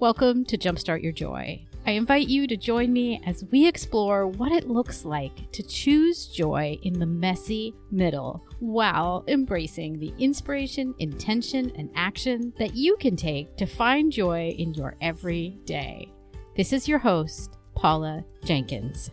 Welcome to Jumpstart Your Joy. I invite you to join me as we explore what it looks like to choose joy in the messy middle while embracing the inspiration, intention, and action that you can take to find joy in your everyday. This is your host, Paula Jenkins.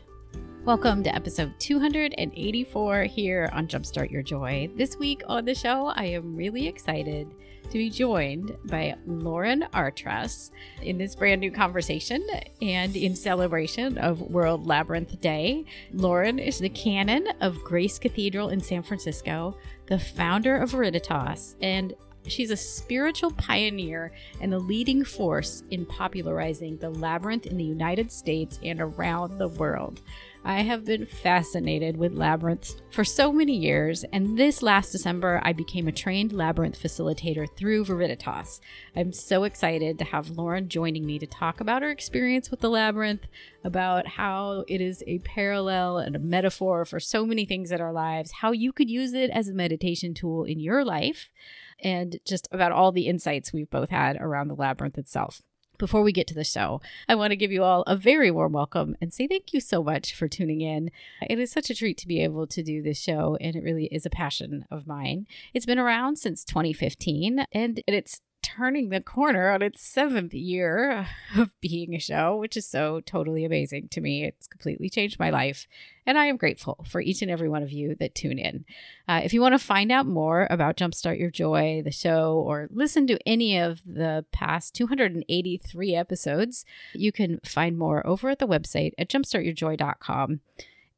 Welcome to episode 284 here on Jumpstart Your Joy. This week on the show, I am really excited to be joined by Lauren Artress in this brand new conversation and in celebration of World Labyrinth Day. Lauren is the canon of Grace Cathedral in San Francisco, the founder of Veriditas, and She's a spiritual pioneer and the leading force in popularizing the labyrinth in the United States and around the world. I have been fascinated with labyrinths for so many years, and this last December, I became a trained labyrinth facilitator through Veriditas. I'm so excited to have Lauren joining me to talk about her experience with the labyrinth, about how it is a parallel and a metaphor for so many things in our lives, how you could use it as a meditation tool in your life, and just about all the insights we've both had around the labyrinth itself. Before we get to the show, I want to give you all a very warm welcome and say thank you so much for tuning in. It is such a treat to be able to do this show, and it really is a passion of mine. It's been around since 2015, and it's turning the corner on its seventh year of being a show, which is so totally amazing to me. It's completely changed my life. And I am grateful for each and every one of you that tune in. Uh, if you want to find out more about Jumpstart Your Joy, the show, or listen to any of the past 283 episodes, you can find more over at the website at jumpstartyourjoy.com.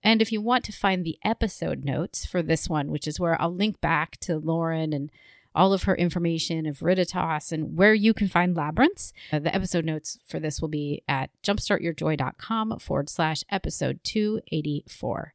And if you want to find the episode notes for this one, which is where I'll link back to Lauren and all of her information of Veriditas and where you can find labyrinths. Uh, the episode notes for this will be at jumpstartyourjoy.com forward slash episode 284.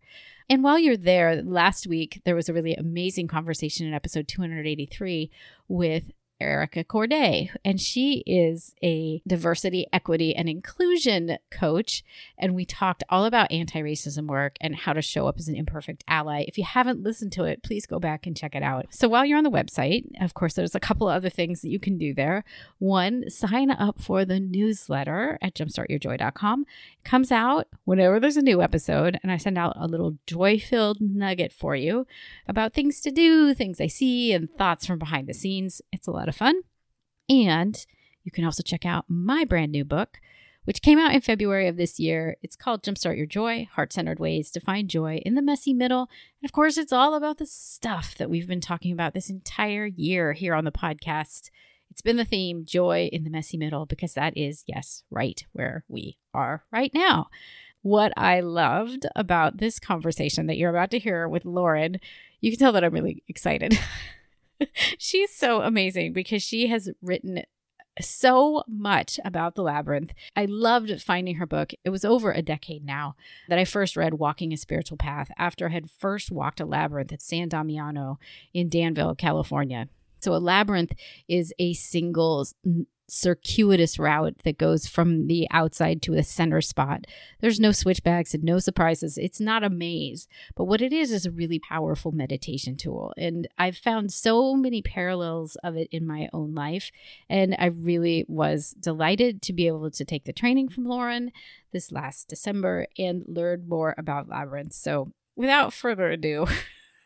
And while you're there, last week there was a really amazing conversation in episode 283 with Erica Corday, and she is a diversity, equity, and inclusion coach. And we talked all about anti racism work and how to show up as an imperfect ally. If you haven't listened to it, please go back and check it out. So while you're on the website, of course, there's a couple other things that you can do there. One, sign up for the newsletter at jumpstartyourjoy.com. It comes out whenever there's a new episode, and I send out a little joy filled nugget for you about things to do, things I see, and thoughts from behind the scenes. It's a lot of of fun. And you can also check out my brand new book, which came out in February of this year. It's called Jumpstart Your Joy Heart Centered Ways to Find Joy in the Messy Middle. And of course, it's all about the stuff that we've been talking about this entire year here on the podcast. It's been the theme joy in the messy middle because that is, yes, right where we are right now. What I loved about this conversation that you're about to hear with Lauren, you can tell that I'm really excited. She's so amazing because she has written so much about the labyrinth. I loved finding her book. It was over a decade now that I first read Walking a Spiritual Path after I had first walked a labyrinth at San Damiano in Danville, California. So, a labyrinth is a single circuitous route that goes from the outside to a center spot. There's no switchbacks and no surprises. It's not a maze, but what it is is a really powerful meditation tool. And I've found so many parallels of it in my own life. And I really was delighted to be able to take the training from Lauren this last December and learn more about labyrinths. So without further ado,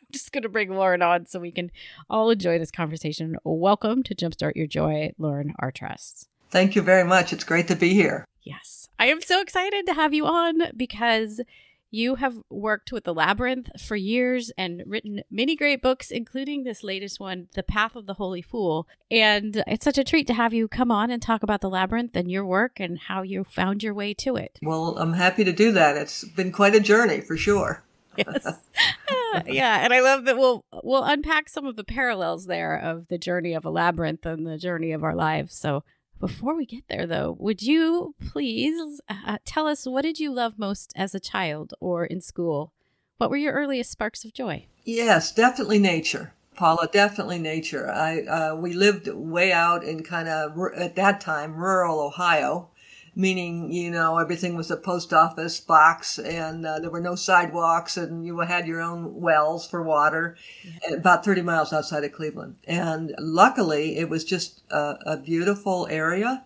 just going to bring Lauren on so we can all enjoy this conversation. Welcome to Jumpstart Your Joy, Lauren Artress. Thank you very much. It's great to be here. Yes. I am so excited to have you on because you have worked with the Labyrinth for years and written many great books, including this latest one, The Path of the Holy Fool. And it's such a treat to have you come on and talk about the Labyrinth and your work and how you found your way to it. Well, I'm happy to do that. It's been quite a journey for sure. yes. yeah, and I love that we'll we'll unpack some of the parallels there of the journey of a labyrinth and the journey of our lives. So before we get there though, would you please uh, tell us what did you love most as a child or in school? What were your earliest sparks of joy? Yes, definitely nature. Paula, definitely nature. I uh, we lived way out in kind of at that time rural Ohio, meaning you know everything was a post office box and uh, there were no sidewalks and you had your own wells for water yeah. about 30 miles outside of cleveland. And luckily it was just a, a beautiful area.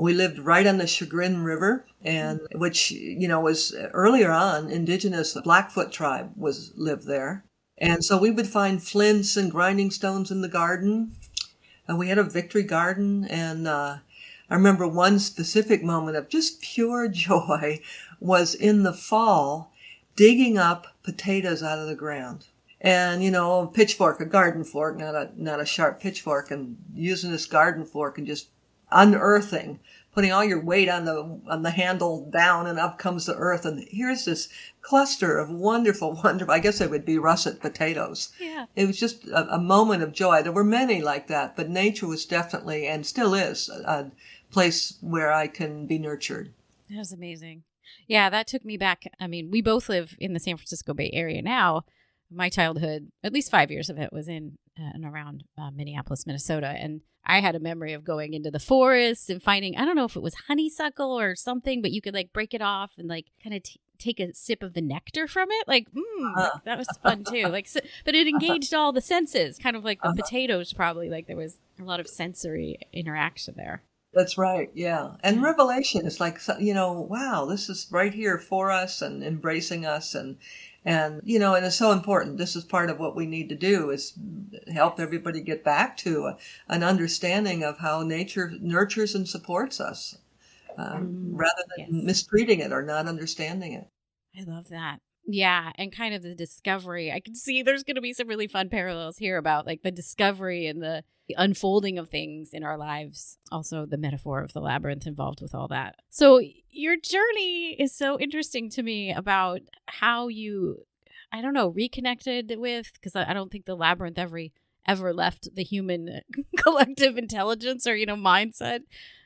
We lived right on the Chagrin River, and which you know was earlier on indigenous Blackfoot tribe was lived there, and so we would find flints and grinding stones in the garden, and we had a victory garden, and uh, I remember one specific moment of just pure joy was in the fall, digging up potatoes out of the ground. And you know a pitchfork a garden fork not a not a sharp pitchfork and using this garden fork and just unearthing putting all your weight on the on the handle down and up comes the earth. And here's this cluster of wonderful wonderful i guess it would be russet potatoes. Yeah. it was just a, a moment of joy. There were many like that but nature was definitely and still is a, a place where i can be nurtured That was amazing. Yeah, that took me back. I mean, we both live in the San Francisco Bay Area now. My childhood, at least five years of it, was in uh, and around uh, Minneapolis, Minnesota. And I had a memory of going into the forest and finding, I don't know if it was honeysuckle or something, but you could like break it off and like kind of t- take a sip of the nectar from it. Like, mm, Uh-huh. that was fun too. Like, so, but it engaged all the senses, kind of like the Uh-huh. potatoes, probably. Like, there was a lot of sensory interaction there. That's right. Yeah. And revelation is like, you know, wow, this is right here for us and embracing us and, and, you know, and it's so important. This is part of what we need to do is help everybody get back to a, an understanding of how nature nurtures and supports us, um, Mm, rather than yes. mistreating it or not understanding it. I love that. Yeah, and kind of the discovery. I can see there's going to be some really fun parallels here about like the discovery and the, the unfolding of things in our lives. Also, the metaphor of the labyrinth involved with all that. So, your journey is so interesting to me about how you, I don't know, reconnected with because I, I don't think the labyrinth ever ever left the human collective intelligence or you know mindset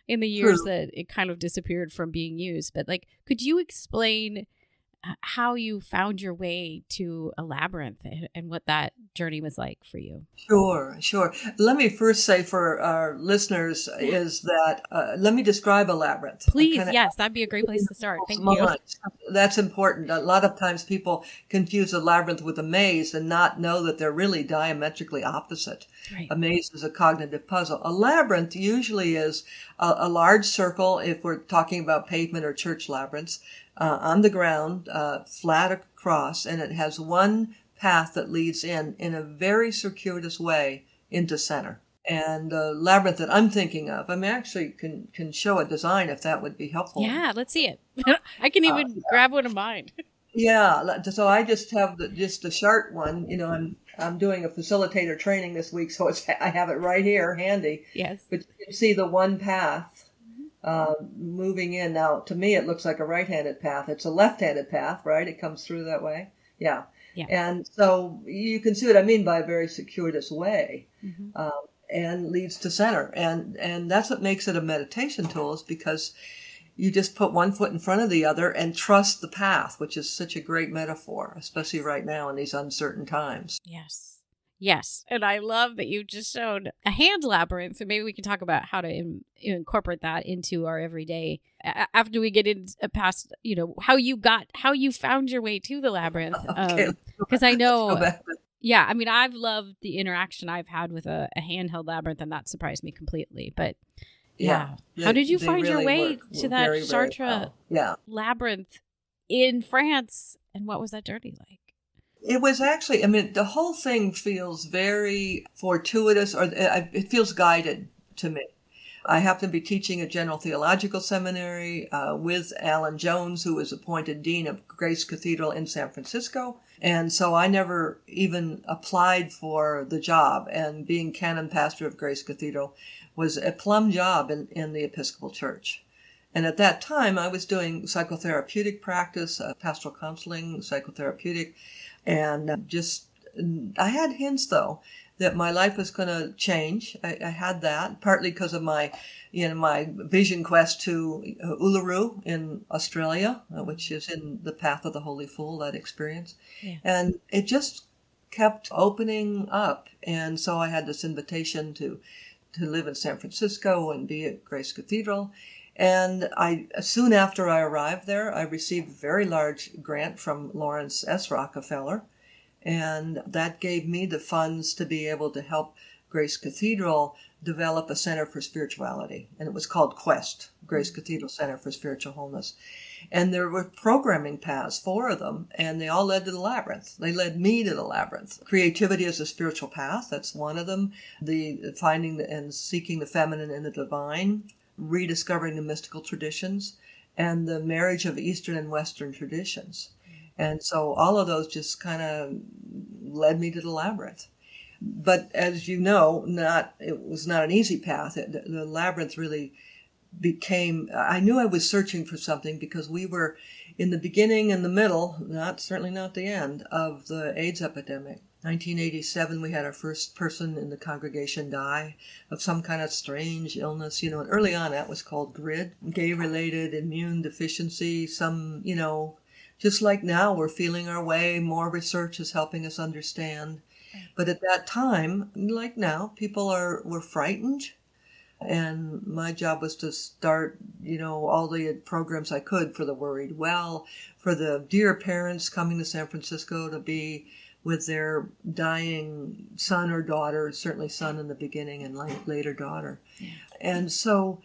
in the years True. that it kind of disappeared from being used. But like, could you explain? How you found your way to a labyrinth and, and what that journey was like for you. Sure, sure. Let me first say for our listeners is that, uh, let me describe a labyrinth. Please, kinda- yes, that'd be a great place to start. Thank you. Moments. That's important. A lot of times people confuse a labyrinth with a maze and not know that they're really diametrically opposite. Right. A maze is a cognitive puzzle. A labyrinth usually is a, a large circle, if we're talking about pavement or church labyrinths, uh, on the ground, uh, flat across, and it has one path that leads in, in a very circuitous way, into center. And the labyrinth that I'm thinking of, I mean, actually can, can show a design if that would be helpful. Yeah, let's see it. I can Uh, even grab one of mine. Yeah, so I just have the, just the short one. You know, I'm I'm doing a facilitator training this week, so it's I have it right here handy. Yes. But you can see the one path uh, moving in. Now, to me, it looks like a right-handed path. It's a left-handed path, right? It comes through that way. Yeah. Yeah. And so you can see what I mean by a very circuitous way Mhm. um, and leads to center. And and that's what makes it a meditation tool is because you just put one foot in front of the other and trust the path, which is such a great metaphor, especially right now in these uncertain times. Yes. Yes. And I love that you just showed a hand labyrinth. And maybe we can talk about how to in, incorporate that into our everyday a- after we get in uh, past, you know, how you got, how you found your way to the labyrinth. Okay, Because I know. Yeah, I mean, I've loved the interaction I've had with a, a handheld labyrinth, and that surprised me completely. But yeah, how did you they find your really way work to that very, very Chartres well. Yeah. labyrinth in France, and what was that journey like? It was actually, I mean, the whole thing feels very fortuitous or uh, it feels guided to me. I happen to be teaching at General Theological Seminary uh, with Alan Jones, who was appointed Dean of Grace Cathedral in San Francisco. And so I never even applied for the job. And being canon pastor of Grace Cathedral was a plum job in, in the Episcopal Church. And at that time, I was doing psychotherapeutic practice, uh, pastoral counseling, psychotherapeutic, and uh, just, I had hints though that my life was going to change. I, I had that partly because of my, you know, my vision quest to uh, Uluru in Australia, uh, which is in the path of the Holy Fool, that experience. Yeah. And it just kept opening up. And so I had this invitation to, to live in San Francisco and be at Grace Cathedral. And I, soon after I arrived there, I received a very large grant from Laurance S. Rockefeller. And that gave me the funds to be able to help Grace Cathedral develop a center for spirituality, and it was called Quest, Grace mm-hmm. Cathedral Center for Spiritual Wholeness. And there were programming paths, four of them, and they all led to the labyrinth. They led me to the labyrinth. Creativity is a spiritual path, that's one of them. The finding and seeking the feminine and the divine, rediscovering the mystical traditions, and the marriage of Eastern and Western traditions. And so all of those just kind of led me to the labyrinth. But as you know, not it was not an easy path. It, the, the labyrinth really became. I knew I was searching for something because we were in the beginning and the middle, not certainly not the end of the AIDS epidemic. 1987, we had our first person in the congregation die of some kind of strange illness. You know, and early on that was called GRID, gay-related immune deficiency. Some, you know, just like now we're feeling our way. More research is helping us understand. But at that time, like now, people are were frightened and my job was to start you know all the programs i could for the worried well for the dear parents coming to san francisco to be with their dying son or daughter certainly son in the beginning and later daughter yeah. and so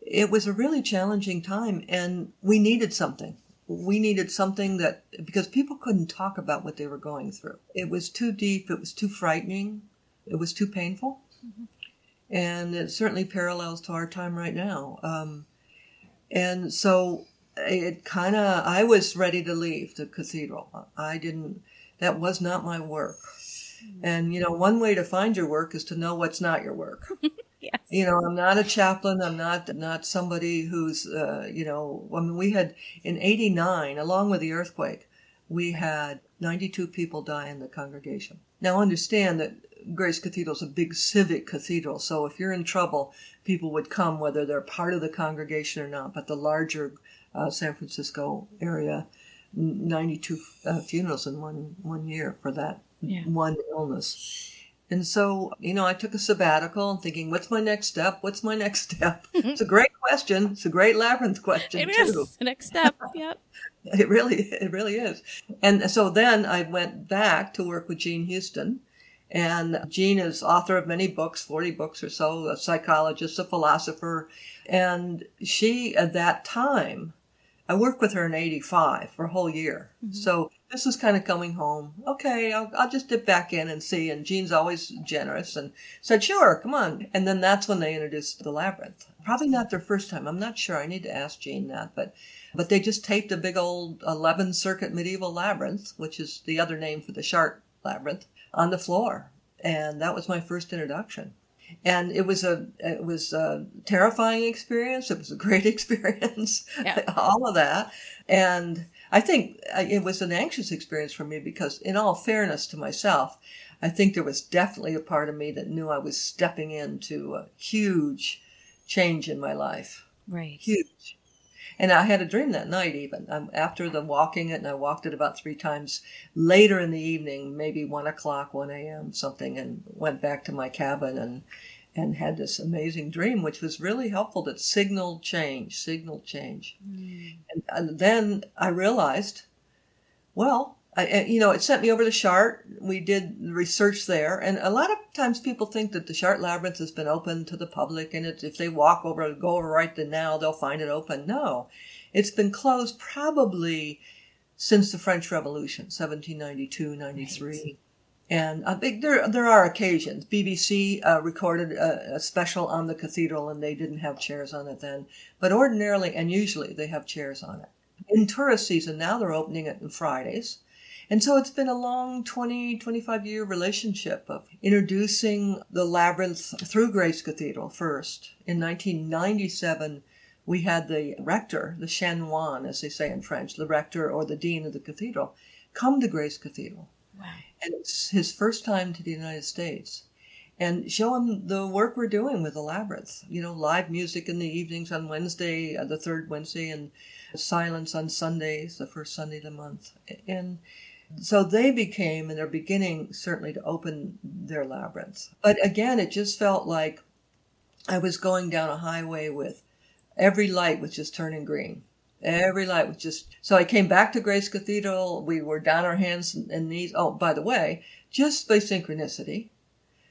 it was a really challenging time and we needed something we needed something that because people couldn't talk about what they were going through it was too deep it was too frightening it was too painful mm-hmm and it certainly parallels to our time right now. Um, and so it kind of, I was ready to leave the cathedral. I didn't, that was not my work. And, you know, one way to find your work is to know what's not your work. yes. You know, I'm not a chaplain. I'm not, not somebody who's, uh, you know, I mean, we had in 89, along with the earthquake, we had 92 people die in the congregation. Now understand that Grace Cathedral is a big civic cathedral, so if you're in trouble, people would come whether they're part of the congregation or not. But the larger uh, San Francisco area, 92 uh, funerals in one one year for that yeah. one illness. And so, you know, I took a sabbatical and thinking, what's my next step? What's my next step? it's a great question. It's a great labyrinth question it too. Is. The next step. Yep. it really, it really is. And so then I went back to work with Jean Houston and Jean is author of many books, 40 books or so, a psychologist, a philosopher. And she, at that time, I worked with her in 85 for a whole year. Mm-hmm. So this was kind of coming home. Okay, I'll, I'll just dip back in and see. And Jean's always generous and said, sure, come on. And then that's when they introduced the labyrinth. Probably not their first time. I'm not sure. I need to ask Jean that. But, but they just taped a big old 11 circuit medieval labyrinth, which is the other name for the Chartres labyrinth on the floor. And that was my first introduction. And it was a it was a terrifying experience. It was a great experience. Yeah. all of that. And I think uh, it was an anxious experience for me because in all fairness to myself, I think there was definitely a part of me that knew I was stepping into a huge change in my life. Right. Huge. And I had a dream that night, even um, after the walking it, and I walked it about three times later in the evening, maybe one o'clock, 1 a.m., something, and went back to my cabin and and had this amazing dream, which was really helpful. That signaled change, signaled change. Mm. And, and, then I realized, well, I, you know, it sent me over to Chartres. We did research there, and a lot of times people think that the Chartres Labyrinth has been open to the public, and if they walk over, go over right then now, they'll find it open. No, it's been closed probably since the French Revolution, 1792, 93. Right. And I think there there are occasions. BBC uh, recorded a, a, special on the cathedral, and they didn't have chairs on it then. But ordinarily and usually, they have chairs on it. In tourist season now, they're opening it on Fridays and so it's been a long 20, 25 year relationship of introducing the labyrinth through Grace Cathedral first. In 1997, we had the rector, the chanoine, as they say in French, the rector or the dean of the cathedral, come to Grace Cathedral. Wow. And it's his first time to the United States. And show him the work we're doing with the labyrinth. You know, live music in the evenings on Wednesday, uh, the third Wednesday, and silence on Sundays, the first Sunday of the month. And so they became, and they're beginning certainly to open their labyrinths. But again, it just felt like I was going down a highway with every light was just turning green. Every light was just. So I came back to Grace Cathedral. We were down our hands and knees. Oh, by the way, just by synchronicity,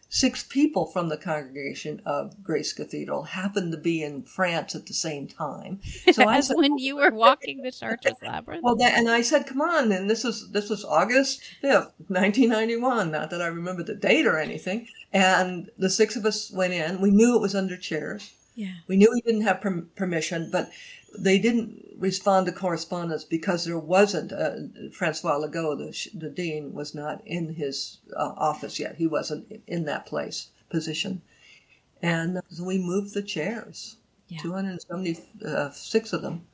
six people from the congregation of Grace Cathedral happened to be in France at the same time. So I said, when oh, you were walking the Chartres Labyrinth. Well, that, and I said, "Come on!" And this was this was August fifth, nineteen ninety one. Not that I remember the date or anything. And the six of us went in. We knew it was under chairs. Yeah. We knew we didn't have per- permission, but they didn't respond to correspondence because there wasn't uh, Francois Legaux, the, the dean, was not in his uh, office yet. He wasn't in that place position, and so we moved the chairs, Yeah. 276 of them,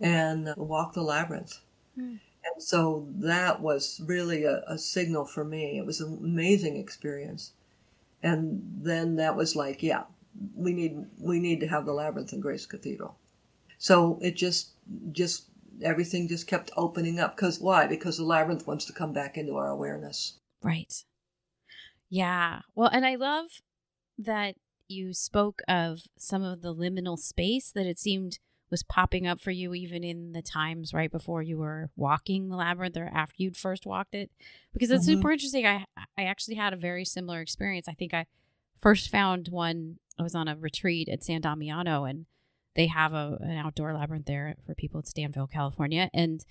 and walked the labyrinth. Hmm. And so that was really a, a signal for me. It was an amazing experience, and then that was like, yeah, we need we need to have the labyrinth in Grace Cathedral. So it just just everything just kept opening up. Because why? Because the labyrinth wants to come back into our awareness. Right. Yeah. Well, and I love that you spoke of some of the liminal space that it seemed was popping up for you even in the times right before you were walking the labyrinth or after you'd first walked it because it's Mhm. super interesting i i actually had a very similar experience i think i first found one i was on a retreat at san damiano and they have a, an outdoor labyrinth there for people at Danville california and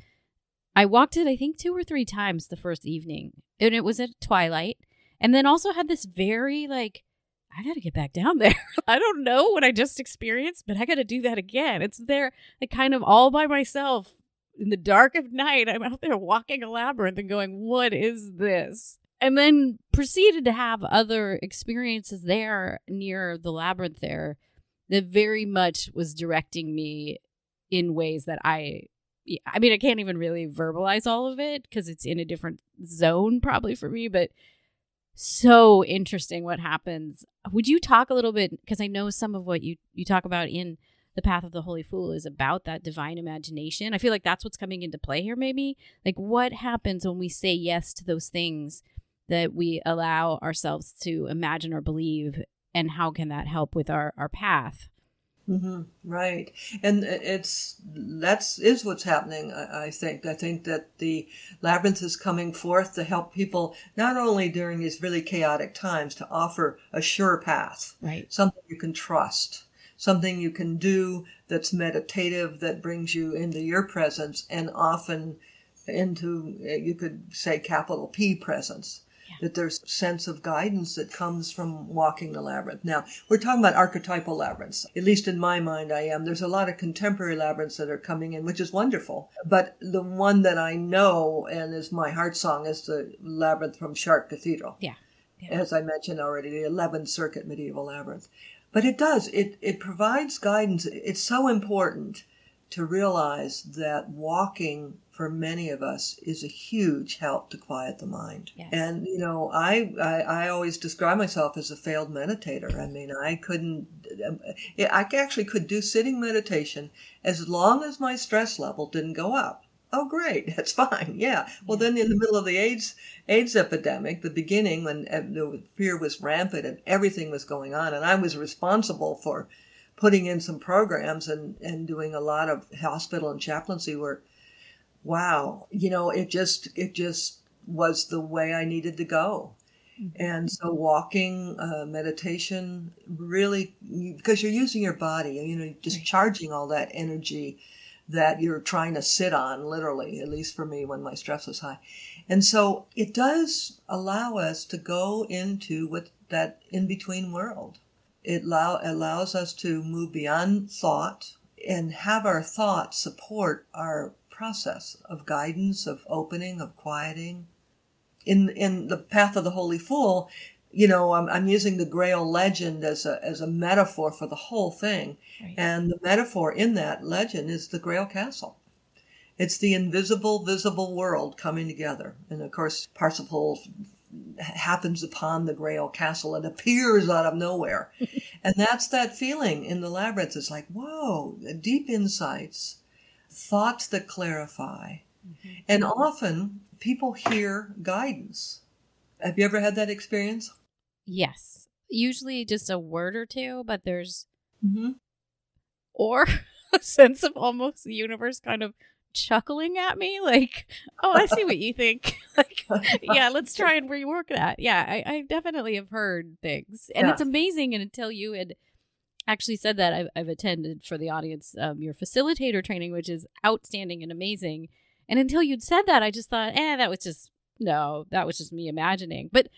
i walked it i think two or three times the first evening and it was at twilight and then also had this very like I got to get back down there. I don't know what I just experienced, but I got to do that again. It's there, like, kind of all by myself in the dark of night. I'm out there walking a labyrinth and going, What is this? And then proceeded to have other experiences there near the labyrinth there that very much was directing me in ways that I. I mean, I can't even really verbalize all of it because it's in a different zone, probably for me, but so interesting what happens. Would you talk a little bit because I know some of what you you talk about in the path of the holy fool is about that divine imagination. I feel like that's what's coming into play here maybe. Like what happens when we say yes to those things that we allow ourselves to imagine or believe and how can that help with our our path? hmm Right, and it's that's is what's happening. I, I think. I think that the labyrinth is coming forth to help people not only during these really chaotic times to offer a sure path, Right. something you can trust, something you can do that's meditative that brings you into your presence, and often into you could say capital P presence. That there's sense of guidance that comes from walking the labyrinth. Now, we're talking about archetypal labyrinths. At least in my mind, I am. There's a lot of contemporary labyrinths that are coming in, which is wonderful. But the one that I know and is my heart song is the labyrinth from Chartres Cathedral. Yeah. Yeah. As I mentioned already, the 11th Circuit Medieval Labyrinth. But it does, it, it provides guidance. It's so important to realize that walking for many of us is a huge help to quiet the mind. Yes. And you know, I, I I always describe myself as a failed meditator. I mean, I couldn't. I actually could do sitting meditation as long as my stress level didn't go up. Oh, great, that's fine. Yeah. Well, then in the middle of the AIDS AIDS epidemic, the beginning when uh, the fear was rampant and everything was going on, and I was responsible for putting in some programs and, and doing a lot of hospital and chaplaincy work. Wow, you know, it just it just was the way I needed to go. And so walking, uh, meditation, really, because you're using your body, you know, just charging all that energy that you're trying to sit on, literally, at least for me when my stress is high. And so it does allow us to go into what that in between world. It allow, allows us to move beyond thought and have our thoughts support our process of guidance, of opening, of quieting. In in the path of the holy fool, you know, I'm, I'm using the Grail legend as a as a metaphor for the whole thing, Right. and the metaphor in that legend is the Grail castle. It's the invisible, visible world coming together, and of course, Parsifal happens upon the Grail castle and appears out of nowhere, and that's that feeling in the labyrinth. It's like, whoa, deep insights, thoughts that clarify, and often people hear guidance. Have you ever had that experience? Yes. Usually just a word or two, but there's Mm-hmm. or a sense of almost the universe kind of chuckling at me like, "Oh, I see what you think." like, yeah, let's try and rework that. Yeah, I, I definitely have heard things, and Yeah. it's amazing. And until you had actually said that, I've, I've attended for the audience um, your facilitator training, which is outstanding and amazing. And until you'd said that, I just thought, eh, that was just no, that was just me imagining. But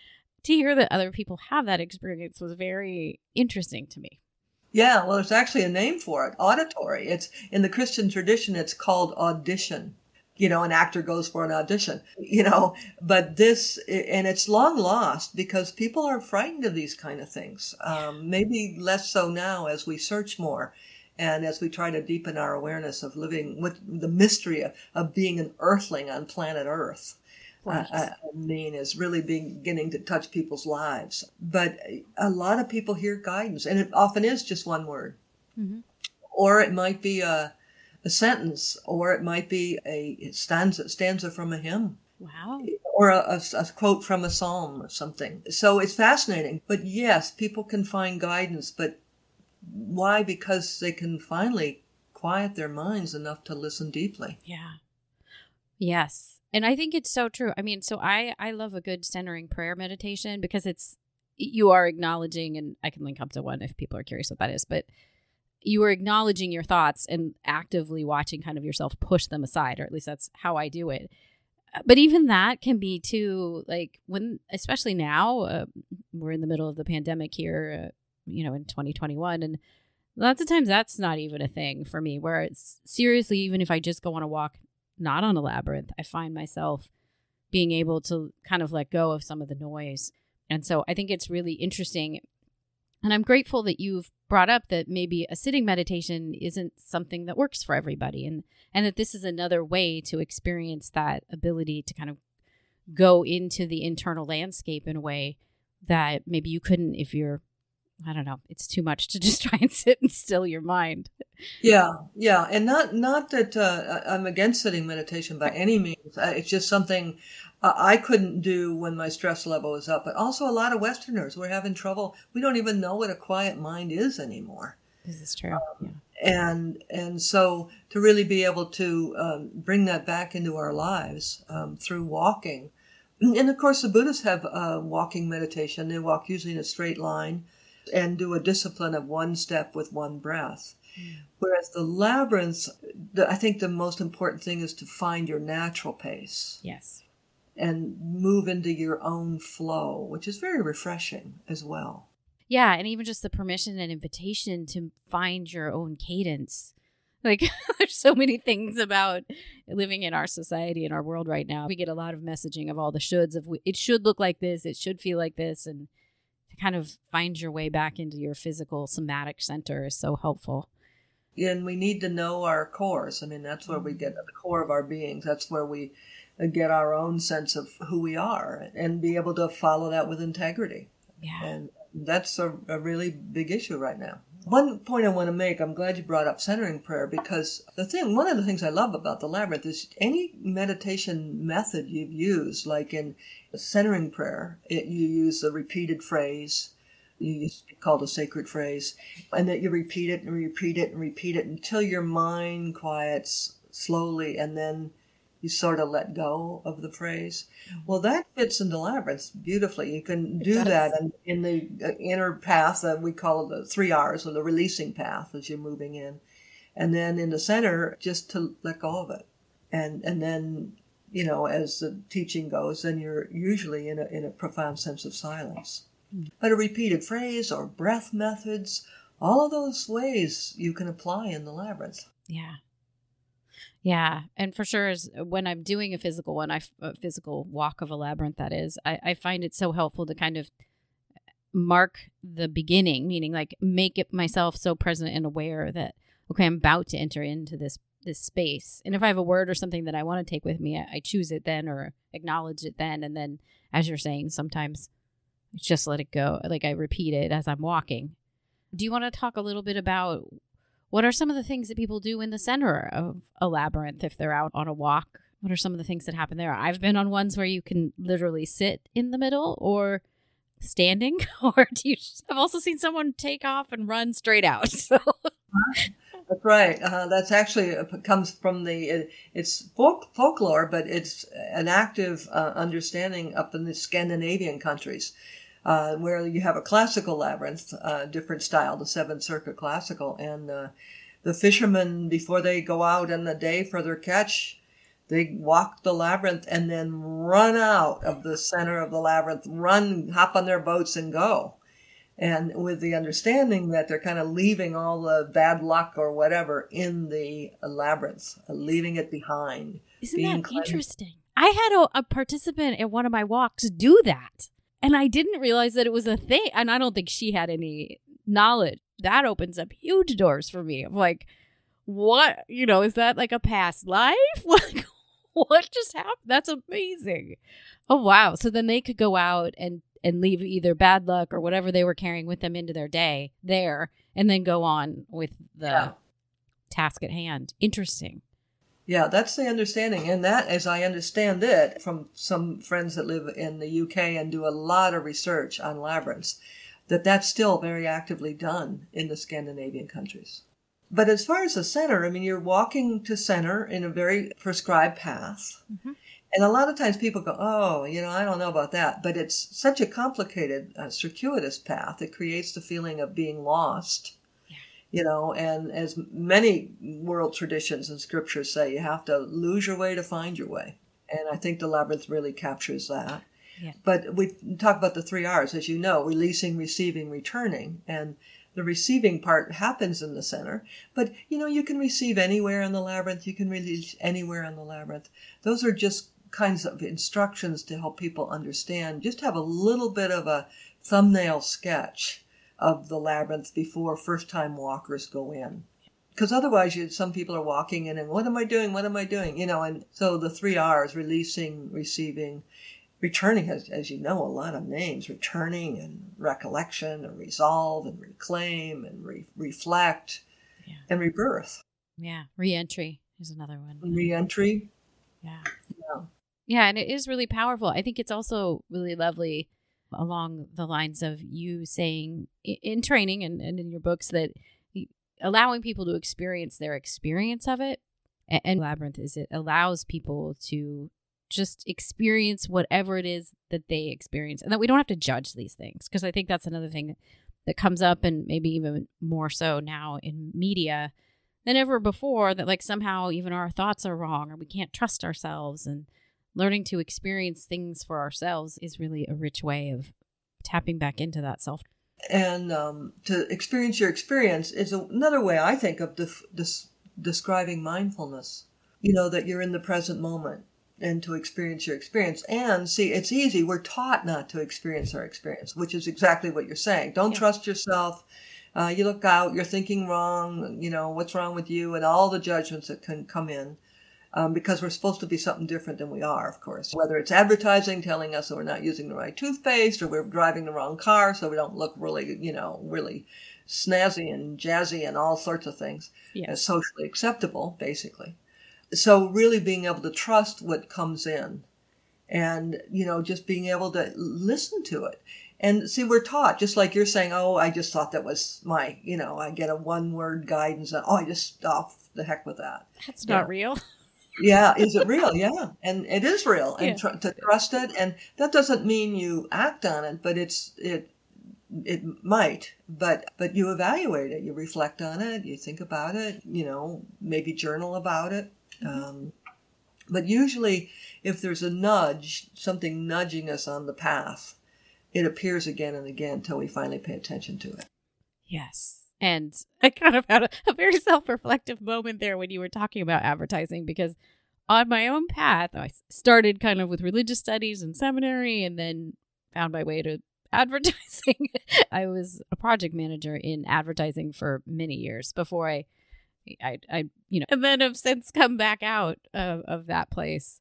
to hear that other people have that experience was very interesting to me. Yeah, well, there's actually a name for it, auditory. It's in the Christian tradition, it's called audition. You know, an actor goes for an audition, you know, but this, and it's long lost because people are frightened of these kind of things. Um, maybe less so now as we search more and as we try to deepen our awareness of living with the mystery of, of being an earthling on planet Earth. Right. I, I mean, is really beginning to touch people's lives. But a lot of people hear guidance, and it often is just one word, Mhm. or it might be a, a sentence, or it might be a stanza stanza from a hymn, Wow. or a, a- a quote from a psalm or something. So it's fascinating. But yes, people can find guidance, but why? Because they can finally quiet their minds enough to listen deeply. Yeah. Yes. And I think it's so true. I mean, so I I love a good centering prayer meditation because it's you are acknowledging and I can link up to one if people are curious what that is, but you are acknowledging your thoughts and actively watching kind of yourself push them aside or at least that's how I do it. But even that can be too like when especially now uh, we're in the middle of the pandemic here, uh, you know, in 2021 and lots of times that's not even a thing for me where it's seriously even if I just go on a walk not on a labyrinth, I find myself being able to kind of let go of some of the noise. And so I think it's really interesting. And I'm grateful that you've brought up that maybe a sitting meditation isn't something that works for everybody and and that this is another way to experience that ability to kind of go into the internal landscape in a way that maybe you couldn't if you're I don't know, it's too much to just try and sit and still your mind. Yeah, yeah, and not not that uh, I'm against sitting meditation by any means. It's just something uh, I couldn't do when my stress level was up. But also, a lot of Westerners we're having trouble. We don't even know what a quiet mind is anymore. This is true. Yeah. And and so to really be able to um, bring that back into our lives um, through walking, and of course the Buddhists have uh, walking meditation. They walk usually in a straight line, and do a discipline of one step with one breath. Whereas the labyrinths, the, I think the most important thing is to find your natural pace Yes. And move into your own flow, which is very refreshing as well. Yeah, and even just the permission and invitation to find your own cadence. Like there's so many things about living in our society and our world right now. We get a lot of messaging of all the shoulds of it should look like this, it should feel like this and to kind of find your way back into your physical somatic center is so helpful. Yeah, and we need to know our cores. I mean, that's where we get at the core of our beings. That's where we get our own sense of who we are and be able to follow that with integrity. Yeah. And that's a, a really big issue right now. One point I want to make, I'm glad you brought up centering prayer because the thing, one of the things I love about the labyrinth is any meditation method you've used, like in centering prayer, it, you use a repeated phrase, you used to be called a sacred phrase, and that you repeat it and repeat it and repeat it until your mind quiets slowly and then you sort of let go of the phrase. Well, that fits into labyrinths beautifully. You can do that in, in the uh, inner path that we call the three R's, or the releasing path as you're moving in, and then in the center, just to let go of it, and and then you know, as the teaching goes, then you're usually in a in a profound sense of silence. But a repeated phrase or breath methods, all of those ways you can apply in the labyrinth. Yeah. Yeah, and for sure, is uh, when I'm doing a physical one, I a physical walk of a labyrinth. That is, I, I find it so helpful to kind of uh, mark the beginning, meaning like make it myself so present and aware that okay, I'm about to enter into this this space, and if I have a word or something that I want to take with me, I, I choose it then or acknowledge it then, and then, as you're saying, sometimes just let it go. Like I repeat it as I'm walking. Do you want to talk a little bit about what are some of the things that people do in the center of a labyrinth if they're out on a walk? What are some of the things that happen there? I've been on ones where you can literally sit in the middle or standing, or do you? I've also seen someone take off and run straight out. So That's right. Uh, that's actually uh, comes from the it, it's folk, folklore, but it's an active uh, understanding up in the Scandinavian countries, uh, where you have a classical labyrinth, uh, different style, the Seventh Circuit classical, and uh, the fishermen before they go out in the day for their catch, they walk the labyrinth and then run out of the center of the labyrinth, run, hop on their boats, and go and with the understanding that they're kind of leaving all the bad luck or whatever in the labyrinth, leaving it behind. Isn't that interesting? I had a, a, participant at one of my walks do that, and I didn't realize that it was a thing. And I don't think she had any knowledge. That opens up huge doors for me. I'm like, what? You know, is that like a past life? Like, what just happened? That's amazing. Oh wow! So then they could go out and and leave either bad luck or whatever they were carrying with them into their day there and then go on with the yeah. task at hand. Interesting. Yeah, that's the understanding. And that, as I understand it from some friends that live in the UK and do a lot of research on labyrinths, that that's still very actively done in the Scandinavian countries. But as far as the center, I mean, you're walking to center in a very prescribed path. Mm-hmm. And a lot of times people go, oh, you know, I don't know about that. But it's such a complicated, uh, circuitous path. It creates the feeling of being lost. You know, and as many world traditions and scriptures say, you have to lose your way to find your way. And I think the labyrinth really captures that. Yeah. But we talk about the three R's, as you know, releasing, receiving, returning. And the receiving part happens in the center but you know you can receive anywhere in the labyrinth you can release anywhere in the labyrinth those are just kinds of instructions to help people understand. Just have a little bit of a thumbnail sketch of the labyrinth before first time walkers go in. Because otherwise, you, some people are walking in and what am I doing? What am I doing? You know, and so the three R's releasing, receiving, returning has, as you know, a lot of names returning and recollection and resolve and reclaim and re- reflect yeah. and rebirth. Yeah, reentry is another one. Reentry. Yeah. Yeah. Yeah, and it is really powerful. I think it's also really lovely along the lines of you saying in training and, and in your books that allowing people to experience their experience of it and labyrinth is it allows people to just experience whatever it is that they experience and that we don't have to judge these things because i think that's another thing that comes up and maybe even more so now in media than ever before that like somehow even our thoughts are wrong or we can't trust ourselves and learning to experience things for ourselves is really a rich way of tapping back into that self. And um, to experience your experience is another way I think of def- des- describing mindfulness. You know, that you're in the present moment and to experience your experience. And see, it's easy. We're taught not to experience our experience, which is exactly what you're saying. Don't yeah. trust yourself. Uh, you look out, you're thinking wrong, you know, what's wrong with you, and all the judgments that can come in um, because we're supposed to be something different than we are, of course. Whether it's advertising telling us that we're not using the right toothpaste or we're driving the wrong car so we don't look really, you know, really snazzy and jazzy and all sorts of things yeah. as socially acceptable, basically. So really being able to trust what comes in and, you know, just being able to listen to it. And see, we're taught, just like you're saying, oh, I just thought that was my, you know, I get a one word guidance. And, oh, I just, off oh, the heck with that. That's yeah. not real. yeah, is it real? Yeah, and it is real, and yeah. tr- to trust it, and that doesn't mean you act on it, but it's it it might, but but you evaluate it, you reflect on it, you think about it, you know, maybe journal about it. Mm-hmm. Um, but usually, if there's a nudge, something nudging us on the path, it appears again and again until we finally pay attention to it. Yes. And I kind of had a, a very self reflective moment there when you were talking about advertising because on my own path, I started kind of with religious studies and seminary and then found my way to advertising. I was a project manager in advertising for many years before I, I, I you know, and then have since come back out of, of that place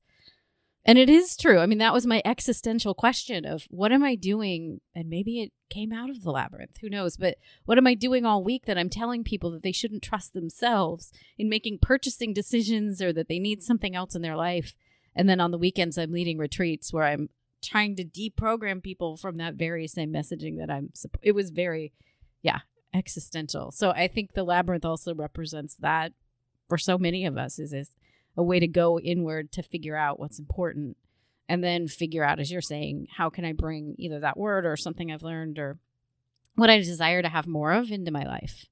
and it is true. I mean, that was my existential question of what am I doing? And maybe it came out of the labyrinth. Who knows? But what am I doing all week that I'm telling people that they shouldn't trust themselves in making purchasing decisions or that they need something else in their life? And then on the weekends, I'm leading retreats where I'm trying to deprogram people from that very same messaging that I'm. It was very, yeah. existential. So I think the labyrinth also represents that for so many of us is, is a way to go inward to figure out what's important and then figure out as you're saying how can I bring either that word or something I've learned or what I desire to have more of into my life.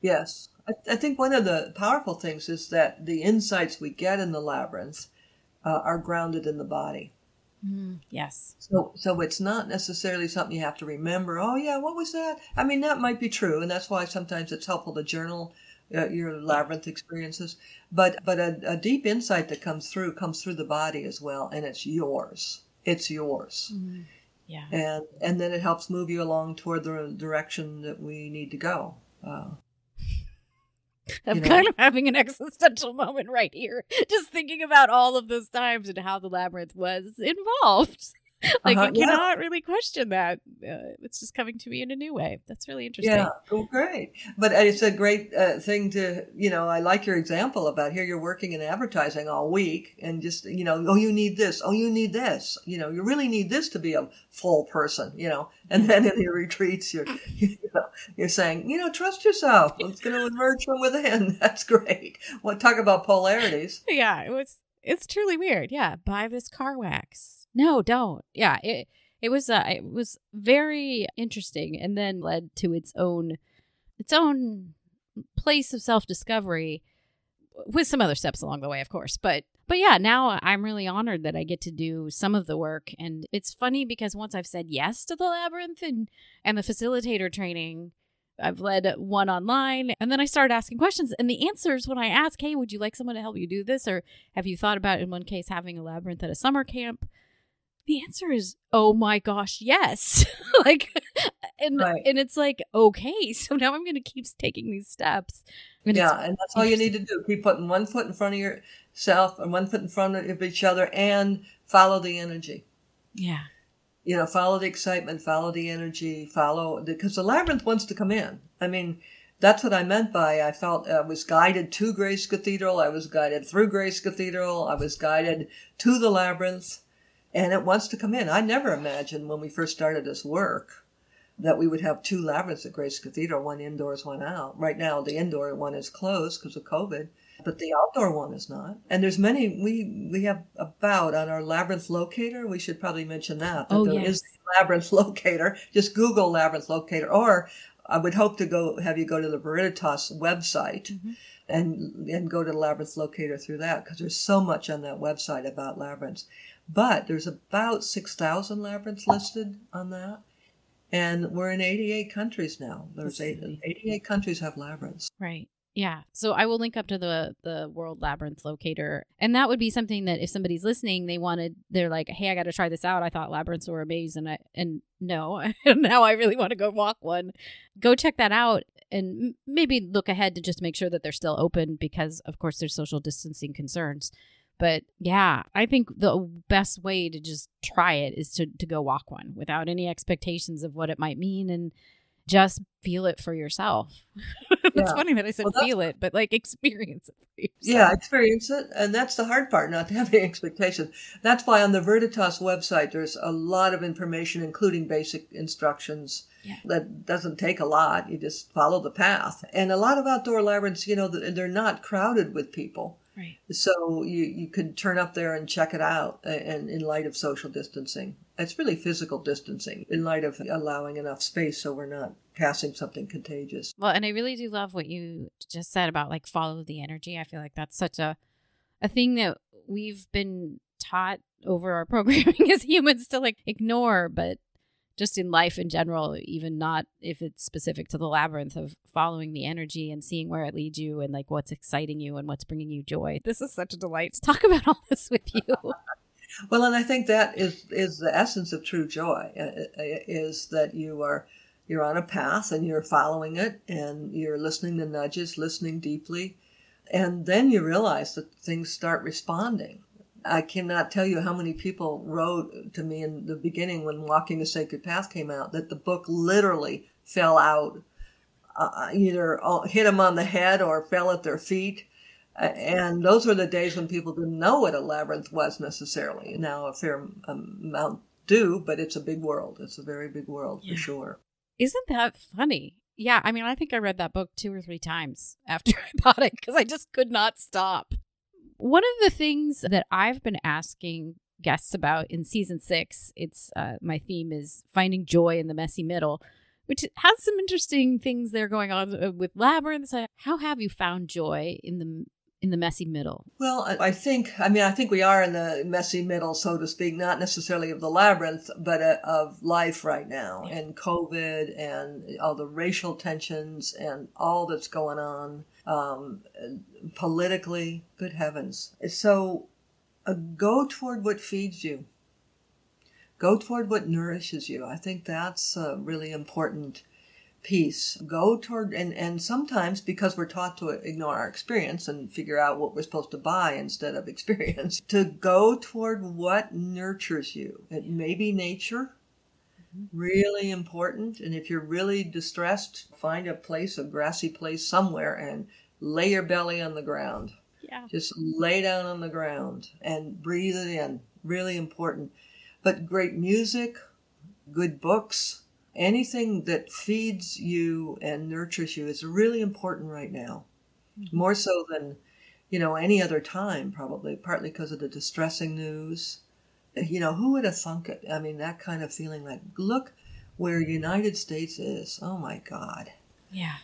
Yes. I, I think one of the powerful things is that the insights we get in the labyrinth uh, are grounded in the body. Mm, yes. So, so it's not necessarily something you have to remember. Oh, yeah, what was that? I mean, that might be true, and that's why sometimes it's helpful to journal uh, your labyrinth experiences. But, but a, a, deep insight that comes through comes through the body as well, and it's yours. It's yours. Mm, yeah. And and then it helps move you along toward the direction that we need to go. Uh, I'm you know? kind of having an existential moment right here, just thinking about all of those times and how the labyrinth was involved. like uh-huh, you cannot yeah. really question that. Uh, it's just coming to me in a new way. That's really interesting. Yeah, oh, great. But it's a great uh, thing to, you know, I like your example about here you're working in advertising all week and just, you know, oh, you need this. Oh, you need this. You know, you really need this to be a full person, you know. And then in your retreats, you're, you know, you're saying, you know, trust yourself. It's going to emerge from within. That's great. Well, talk about polarities. Yeah, it was, it's truly weird. Yeah. Buy this car wax no, don't. Yeah, it it was uh, it was very interesting, and then led to its own its own place of self discovery with some other steps along the way, of course. But but yeah, now I'm really honored that I get to do some of the work, and it's funny because once I've said yes to the labyrinth and and the facilitator training. I've led one online and then I started asking questions. And the answers when I ask, Hey, would you like someone to help you do this? Or have you thought about, in one case, having a labyrinth at a summer camp? The answer is oh my gosh yes like and right. and it's like okay so now i'm gonna keep taking these steps and yeah and that's all you need to do keep putting one foot in front of yourself and one foot in front of each other and follow the energy yeah you know follow the excitement follow the energy follow because the labyrinth wants to come in i mean that's what I meant by I felt uh, I was guided to Grace Cathedral. I was guided through Grace Cathedral. I was guided to the labyrinth and it wants to come in. I never imagined when we first started this work that we would have two labyrinths at Grace Cathedral, one indoors, one out. Right now, the indoor one is closed because of COVID, but the outdoor one is not. And there's many. We we have about on our labyrinth locator. We should probably mention that. that oh there yes. is labyrinth locator. Just Google labyrinth locator, or I would hope to go have you go to the Veriditas website. Mm-hmm and and go to the labyrinth locator through that because there's so much on that website about labyrinths. But there's about 6,000 labyrinths listed on that. And we're in 88 countries now. There's eight, 88 countries have labyrinths. Right. Yeah. So I will link up to the the World Labyrinth Locator, and that would be something that if somebody's listening, they wanted, they're like, "Hey, I got to try this out. I thought labyrinths were amazing, and, I, and no, now I really want to go walk one. Go check that out, and maybe look ahead to just make sure that they're still open because, of course, there's social distancing concerns. But yeah, I think the best way to just try it is to, to go walk one without any expectations of what it might mean and just feel it for yourself. it's yeah. funny that I said well, feel it, but like experience it. Yeah, experience it. And that's the hard part, not to have any expectations. That's why on the Veriditas website, there's a lot of information, including basic instructions. Yeah. That doesn't take a lot. You just follow the path. And a lot of outdoor labyrinths, you know, they're not crowded with people. Right. So you, you could turn up there and check it out and in light of social distancing. It's really physical distancing in light of allowing enough space so we're not passing something contagious. Well, and I really do love what you just said about like follow the energy. I feel like that's such a a thing that we've been taught over our programming as humans to like ignore, but just in life in general, even not if it's specific to the labyrinth of following the energy and seeing where it leads you and like what's exciting you and what's bringing you joy. This is such a delight to talk about all this with you. well, and I think that is is the essence of true joy uh, uh, is that you are you're on a path and you're following it and you're listening to nudges, listening deeply, and then you realize that things start responding I cannot tell you how many people wrote to me in the beginning when Walking the Sacred Path came out that the book literally fell out, uh, either hit them on the head or fell at their feet. And those were the days when people didn't know what a labyrinth was necessarily. Now a fair amount do, but it's a big world. It's a very big world yeah. for sure. Isn't that funny? Yeah, I mean, I think I read that book two or three times after I bought it because I just could not stop. One of the things that I've been asking guests about in season six, it's uh, my theme is finding joy in the messy middle, which has some interesting things there going on uh, with labyrinths. How have you found joy in the in the messy middle? Well, I think, I mean, I think we are in the messy middle, so to speak, not necessarily of the labyrinth, but uh, of life right now and COVID and all the racial tensions and all that's going on um, politically. Good heavens. So uh, go toward what feeds you. Go toward what nourishes you. I think that's a really important piece. Go toward, and, and sometimes because we're taught to ignore our experience and figure out what we're supposed to buy instead of experience, to go toward what nurtures you. It may be nature, really important. And if you're really distressed, find a place, a grassy place somewhere, and lay your belly on the ground. Yeah. Just lay down on the ground and breathe it in. Really important. But great music, good books, anything that feeds you and nurtures you is really important right now. Mm-hmm. More so than, you know, any other time, probably, partly because of the distressing news. You know, who would have thunk it? I mean, that kind of feeling like, look where United States is. Oh my God. Yeah.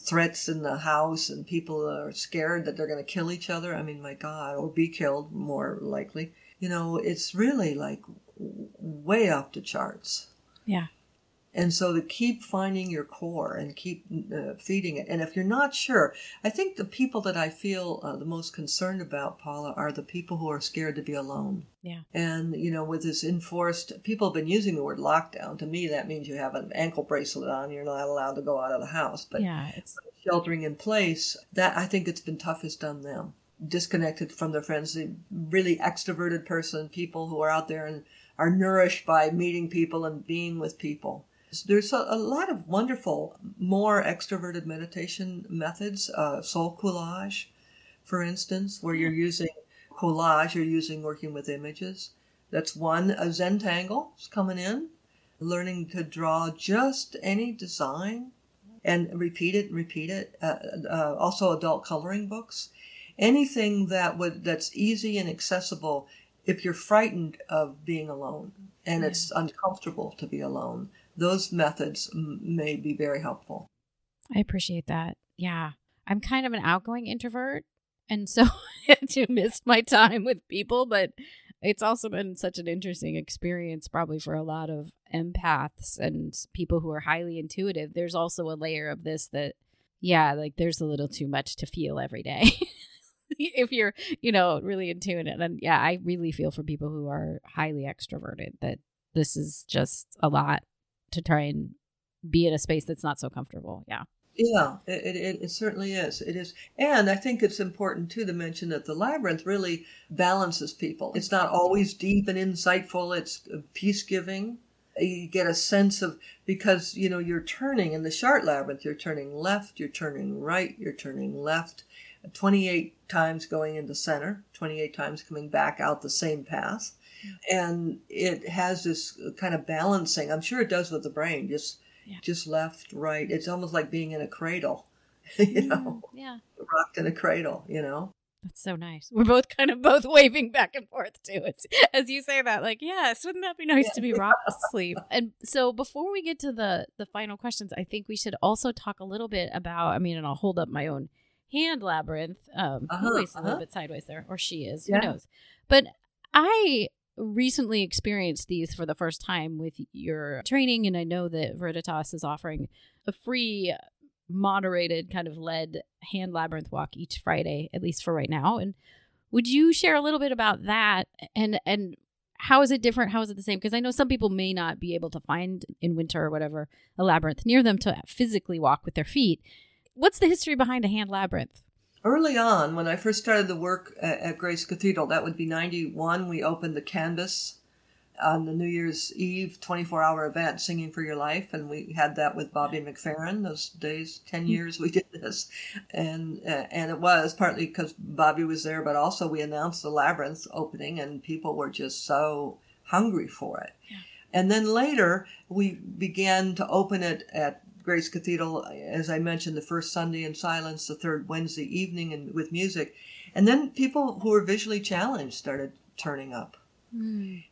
Threats in the house and people are scared that they're going to kill each other. I mean, my God, or be killed more likely. You know, it's really like way off the charts. Yeah. And so to keep finding your core and keep uh, feeding it. And if you're not sure, I think the people that I feel uh, the most concerned about, Paula, are the people who are scared to be alone. Yeah. And, you know, with this enforced, people have been using the word lockdown. To me, that means you have an ankle bracelet on, you're not allowed to go out of the house. But yeah, it's sheltering in place, that I think it's been toughest on them. Disconnected from their friends, the really extroverted person, people who are out there and are nourished by meeting people and being with people there's a, a, lot of wonderful, more extroverted meditation methods, uh, soul collage, for instance, where you're using collage, you're using working with images. That's one. A Zentangle is coming in, learning to draw just any design and repeat it, repeat it. Uh, uh, also, adult coloring books, anything that would that's easy and accessible. If you're frightened of being alone and yeah. it's uncomfortable to be alone, those methods may be very helpful. I appreciate that. Yeah. I'm kind of an outgoing introvert. And so I do miss my time with people, but it's also been such an interesting experience, probably for a lot of empaths and people who are highly intuitive. There's also a layer of this that, yeah, like there's a little too much to feel every day. if you're, you know, really intuitive. And yeah, I really feel for people who are highly extroverted that this is just a lot to try and be in a space that's not so comfortable. Yeah. Yeah, it, it, it, certainly is. It is. And I think it's important too to mention that the labyrinth really balances people. It's not always deep and insightful, it's uh, peace giving. You get a sense of, because, you know, you're turning in the Chartres labyrinth, you're turning left, you're turning right, you're turning left, 28 times going into center, 28 times coming back out the same path and it has this kind of balancing. I'm sure it does with the brain, just yeah. just left, right. It's almost like being in a cradle, you mm-hmm. know, yeah, rocked in a cradle, you know. That's so nice. We're both kind of both waving back and forth too. It's, as you say that, like, yes, wouldn't that be nice yeah. to be rocked to sleep? And so, before we get to the the final questions, I think we should also talk a little bit about. I mean, and I'll hold up my own hand labyrinth. Um, uh-huh, uh-huh. a little uh-huh. bit sideways there, or she is. Yeah. Who knows? But I recently experienced these for the first time with your training, and I know that Veriditas is offering a free, moderated, kind of led hand labyrinth walk each Friday, at least for right now. And would you share a little bit about that and and how is it different? How is it the same? Because I know some people may not be able to find in winter or whatever a labyrinth near them to physically walk with their feet. What's the history behind a hand labyrinth? early on, when I first started the work at, at Grace Cathedral, that would be 91, we opened the canvas on the New Year's Eve 24 hour event, Singing for Your Life. And we had that with Bobby McFerrin those days, 10 hmm. years we did this. And, uh, and it was partly because Bobby was there, but also we announced the Labyrinth opening and people were just so hungry for it. Yeah. And then later we began to open it at Grace Cathedral, as I mentioned, the first Sunday in silence, the third Wednesday evening and with music. And then people who were visually challenged started turning up. Mm.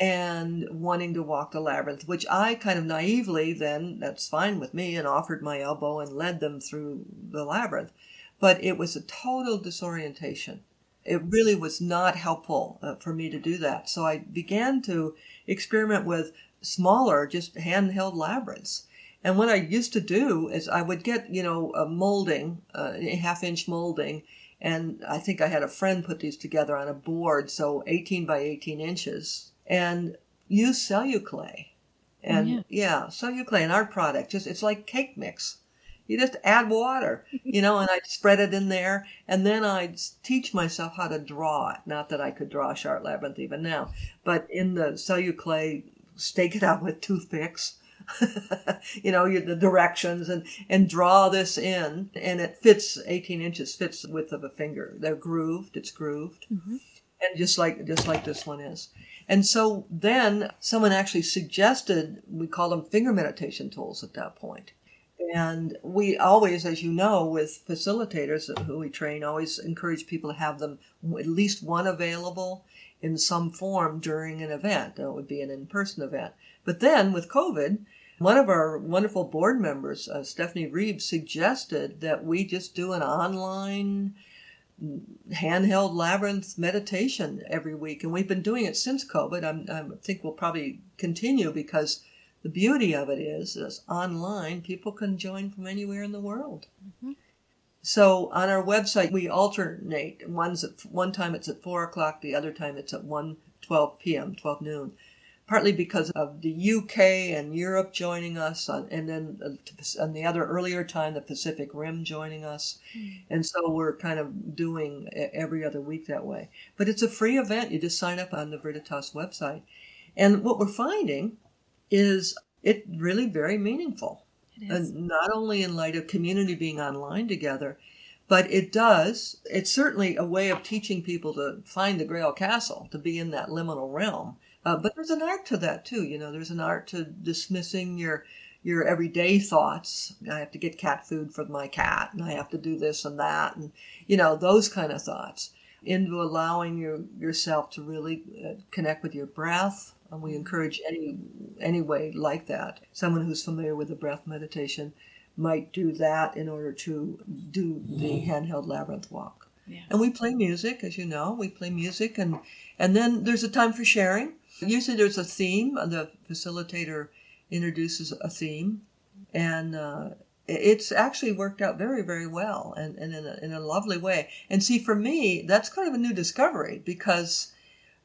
And wanting to walk the labyrinth, which I kind of naively then, that's fine with me, and offered my elbow and led them through the labyrinth. But it was a total disorientation it really was not helpful uh, for me to do that. So I began to experiment with smaller, just handheld labyrinths. And what I used to do is I would get, you know, a molding, uh, a half inch molding, and I think I had a friend put these together on a board, so 18 by 18 inches, and use celluclay. And yeah, yeah celluclay, an art product, just it's like cake mix. You just add water, you know, and I'd spread it in there, and then I'd teach myself how to draw it. Not that I could draw a Chartres Labyrinth even now, but in the celluclay, stake it out with toothpicks. you know, the directions and, and draw this in and it fits 18 inches, fits the width of a finger. They're grooved. It's grooved. Mm-hmm. And just like, just like this one is. And so then someone actually suggested, we call them finger meditation tools at that point. And we always, as you know, with facilitators who we train, always encourage people to have them at least one available in some form during an event. It would be an in person event. But then with COVID, one of our wonderful board members, uh, Stephanie Reeves, suggested that we just do an online handheld labyrinth meditation every week. And we've been doing it since COVID. I'm, I think we'll probably continue because the beauty of it is, is online, people can join from anywhere in the world. Mm-hmm. So on our website, we alternate. One's at one time it's at four o'clock, the other time it's at 1, 12 p.m., 12 noon. Partly because of the UK and Europe joining us, on, and then uh, on the other earlier time, the Pacific Rim joining us. Mm. And so we're kind of doing every other week that way. But it's a free event. You just sign up on the Veriditas website. And what we're finding is it really very meaningful. And not only in light of community being online together, but it does, it's certainly a way of teaching people to find the Grail Castle, to be in that liminal realm. Uh, but there's an art to that too. You know, there's an art to dismissing your your everyday thoughts. I have to get cat food for my cat, and I have to do this and that, and you know those kind of thoughts. Into allowing your yourself to really uh, connect with your breath, and we encourage any any way like that. Someone who's familiar with the breath meditation might do that in order to do the handheld labyrinth walk. Yeah. And we play music, as you know. We play music, and and then there's a time for sharing. Usually, there's a theme. The facilitator introduces a theme, and uh, it's actually worked out very, very well, and, and in, a, in a lovely way. And see, for me, that's kind of a new discovery because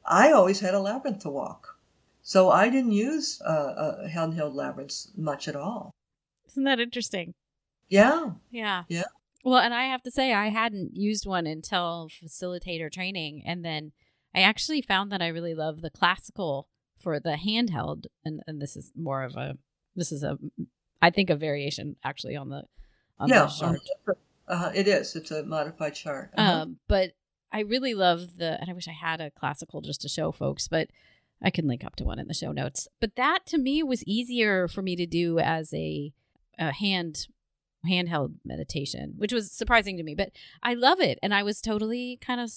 I always had a labyrinth to walk. So I didn't use uh, uh, handheld labyrinths much at all. Isn't that interesting? Yeah. Yeah. Yeah. Well, and I have to say, I hadn't used one until facilitator training. And then I actually found that I really love the classical for the handheld. And, and this is more of a, this is a, I think a variation actually on the, on yeah, the Chartres. Uh, it is. It's a modified Chartres. Uh-huh. Um, but I really love the, and I wish I had a classical just to show folks, but I can link up to one in the show notes. But that to me was easier for me to do as a, a hand handheld meditation, which was surprising to me. But I love it, and I was totally kind of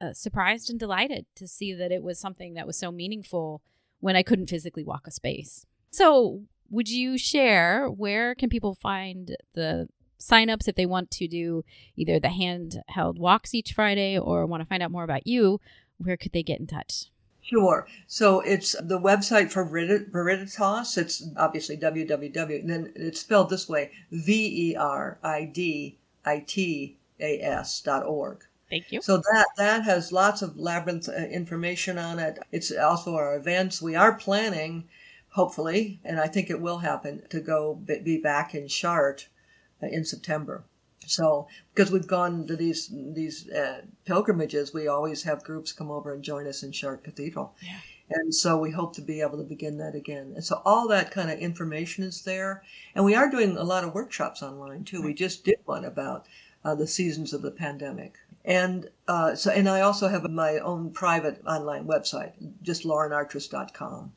uh, surprised and delighted to see that it was something that was so meaningful when I couldn't physically walk a space. So, would you share where can people find the signups if they want to do either the handheld walks each Friday or want to find out more about you? Where could they get in touch? Sure. So it's the website for Veriditas. It's obviously www. And then it's spelled this way: V E R I D I T A S dot org. Thank you. So that that has lots of labyrinth uh, information on it. It's also our events. We are planning, hopefully, and I think it will happen to go be back in Chartres uh, in September. So, because we've gone to these these uh, pilgrimages, we always have groups come over and join us in Chartres Cathedral. Yeah. And so we hope to be able to begin that again. And so all that kind of information is there. And we are doing a lot of workshops online too. Right. We just did one about uh, the seasons of the pandemic. And uh, so, and I also have my own private online website, just laurenartress.com.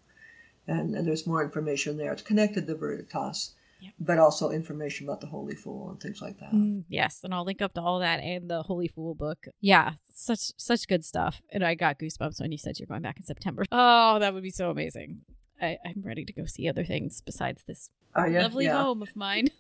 And, and there's more information there. It's connected to Veriditas Yep. but also information about the Holy Fool and things like that. Mm, yes, and I'll link up to all that and the Holy Fool book. Yeah, such such good stuff. And I got goosebumps when you said you're going back in September. Oh, that would be so amazing. I, I'm ready to go see other things besides this Are ya? lovely yeah. home of mine.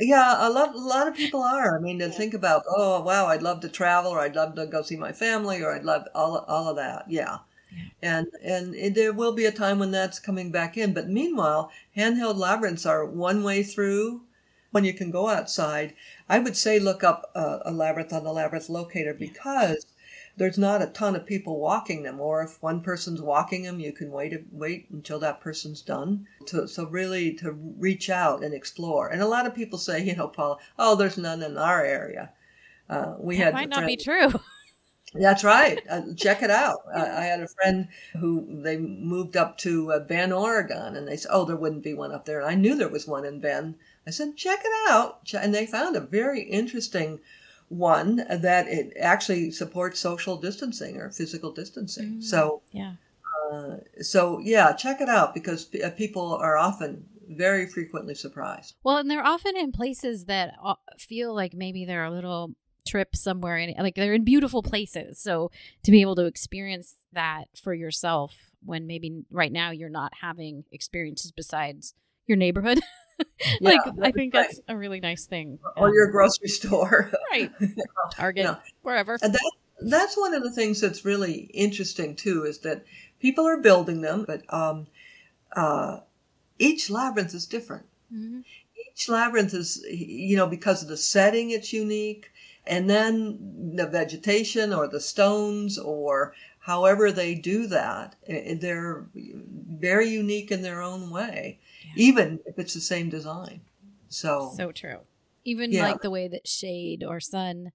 Yeah, a lot, a lot of people are. I mean, to think about, oh wow, I'd love to travel, or I'd love to go see my family, or I'd love all, all of that. Yeah, Yeah. and and there will be a time when that's coming back in. But meanwhile, handheld labyrinths are one way through. When you can go outside, I would say look up a, a labyrinth on the labyrinth locator because there's not a ton of people walking them. Or if one person's walking them, you can wait wait until that person's done. To, so really to reach out and explore. And a lot of people say, you know, Paula, oh, there's none in our area. Uh, we That had might not be true. That's right. Uh, check it out. I, I had a friend who they moved up to uh, Bend, Oregon, and they said, "Oh, there wouldn't be one up there." And I knew there was one in Bend. I said, "Check it out," and they found a very interesting one that it actually supports social distancing or physical distancing. Mm. So, Yeah. uh, so yeah, check it out because p- uh, people are often very frequently surprised. Well, and they're often in places that uh, feel like maybe they're a little trip somewhere and like they're in beautiful places. So to be able to experience that for yourself when maybe right now you're not having experiences besides your neighborhood. like Yeah, I think right. that's a really nice thing. Or Um, your grocery store. right. Target, Yeah. wherever. And that that's one of the things that's really interesting too is that people are building them, but um, uh, each labyrinth is different. Mhm. Each labyrinth is, you know, because of the setting, it's unique, and then the vegetation or the stones or however they do that, they're very unique in their own way, Yeah. even if it's the same design. So, So true. Even Yeah. like the way that shade or sun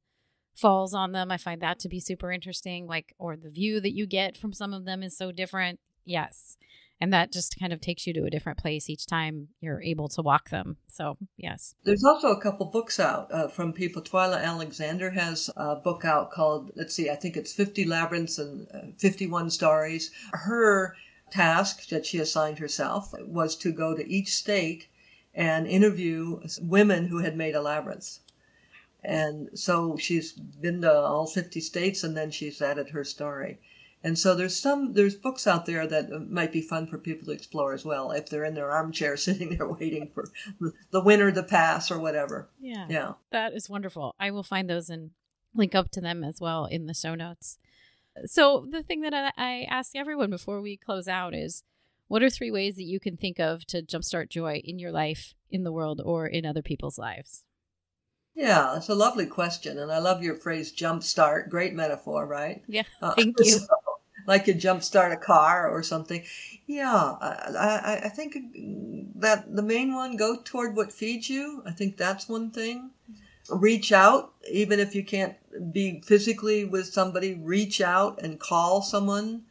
falls on them, I find that to be super interesting. Like, or the view that you get from some of them is so different. Yes. And that just kind of takes you to a different place each time you're able to walk them. So, yes. There's also a couple books out uh, from people. Twylla Alexander has a book out called, let's see, I think it's 50 Labyrinths and uh, 51 Stories. Her task that she assigned herself was to go to each state and interview women who had made a labyrinth. And so she's been to all 50 states and then she's added her story. And so there's some there's books out there that might be fun for people to explore as well if they're in their armchair sitting there waiting for the winter to pass or whatever. Yeah. Yeah. That is wonderful. I will find those and link up to them as well in the show notes. So, the thing that I, I ask everyone before we close out is what are three ways that you can think of to jumpstart joy in your life, in the world, or in other people's lives? Yeah, it's a lovely question. And I love your phrase "jumpstart." Great metaphor, right? Yeah. Uh, Thank you. so, like you jump start a car or something. Yeah, I, I, I think that the main one, go toward what feeds you. I think that's one thing. Reach out, even if you can't be physically with somebody, reach out and call someone,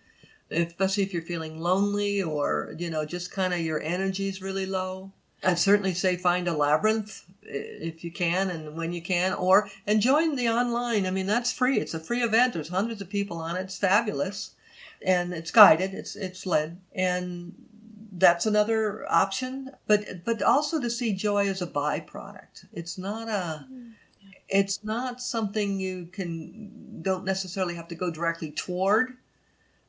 especially if you're feeling lonely or, you know, just kind of your energy's really low. I'd certainly say find a labyrinth if you can and when you can, or and join the online. I mean, that's free. It's a free event. There's hundreds of people on it. It's fabulous, and it's guided. It's it's led, and that's another option. But but also to see joy as a byproduct. It's not a. It's not something you can don't necessarily have to go directly toward.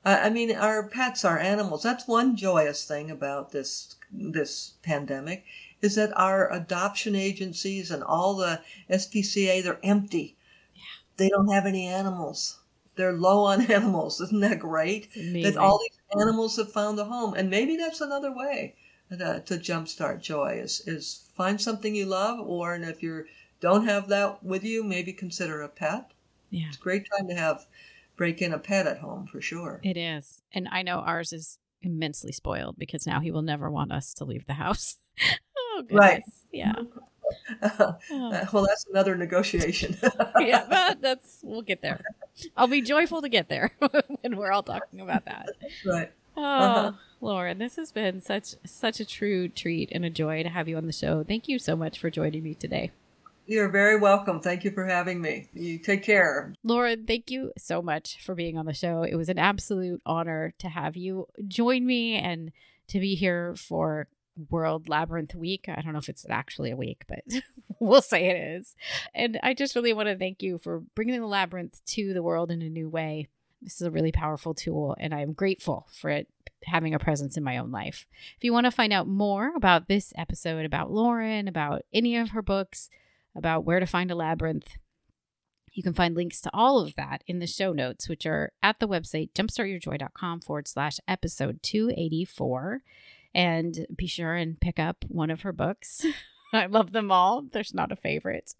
Uh, I mean, our pets, our animals. That's one joyous thing about this this pandemic is that our adoption agencies and all the SPCA they're empty. Yeah. They don't have any animals. They're low on animals. Isn't that great? That all these animals have found a home, and maybe that's another way to, uh, to jumpstart joy is is find something you love, or and if you don't have that with you, maybe consider a pet. yeah. It's a great time to have break in a pet at home for sure. It is. And I know ours is immensely spoiled because now he will never want us to leave the house. oh, goodness. Right. Yeah. Uh, Oh. well, that's another negotiation. yeah, but that's we'll get there. I'll be joyful to get there when we're all talking about that. right. Oh, Uh-huh. Lauren, this has been such such a true treat and a joy to have you on the show. Thank you so much for joining me today. You're very welcome. Thank you for having me. You take care. Lauren, thank you so much for being on the show. It was an absolute honor to have you join me and to be here for World Labyrinth Week. I don't know if it's actually a week, but we'll say it is. And I just really want to thank you for bringing the labyrinth to the world in a new way. This is a really powerful tool, and I'm grateful for it having a presence in my own life. If you want to find out more about this episode, about Lauren, about any of her books, about where to find a labyrinth, you can find links to all of that in the show notes, which are at the website jumpstartyourjoy.com forward slash episode 284. And be sure and pick up one of her books. I love them all. There's not a favorite.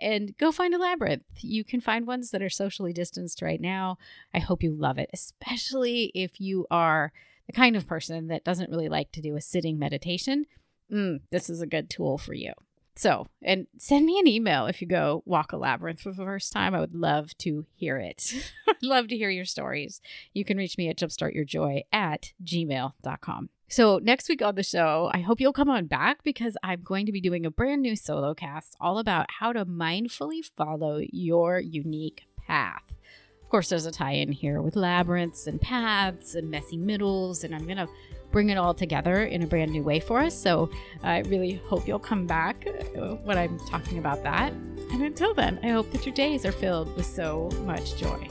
And go find a labyrinth. You can find ones that are socially distanced right now. I hope you love it, especially if you are the kind of person that doesn't really like to do a sitting meditation. Mm, this is a good tool for you. So, and send me an email if you go walk a labyrinth for the first time. I would love to hear it. I'd love to hear your stories. You can reach me at jumpstartyourjoy at gmail.com. So, next week on the show, I hope you'll come on back because I'm going to be doing a brand new solo cast all about how to mindfully follow your unique path. Of course, there's a tie in here with labyrinths and paths and messy middles, and I'm going to bring it all together in a brand new way for us. So, I really hope you'll come back uh, when I'm talking about that. And until then, I hope that your days are filled with so much joy.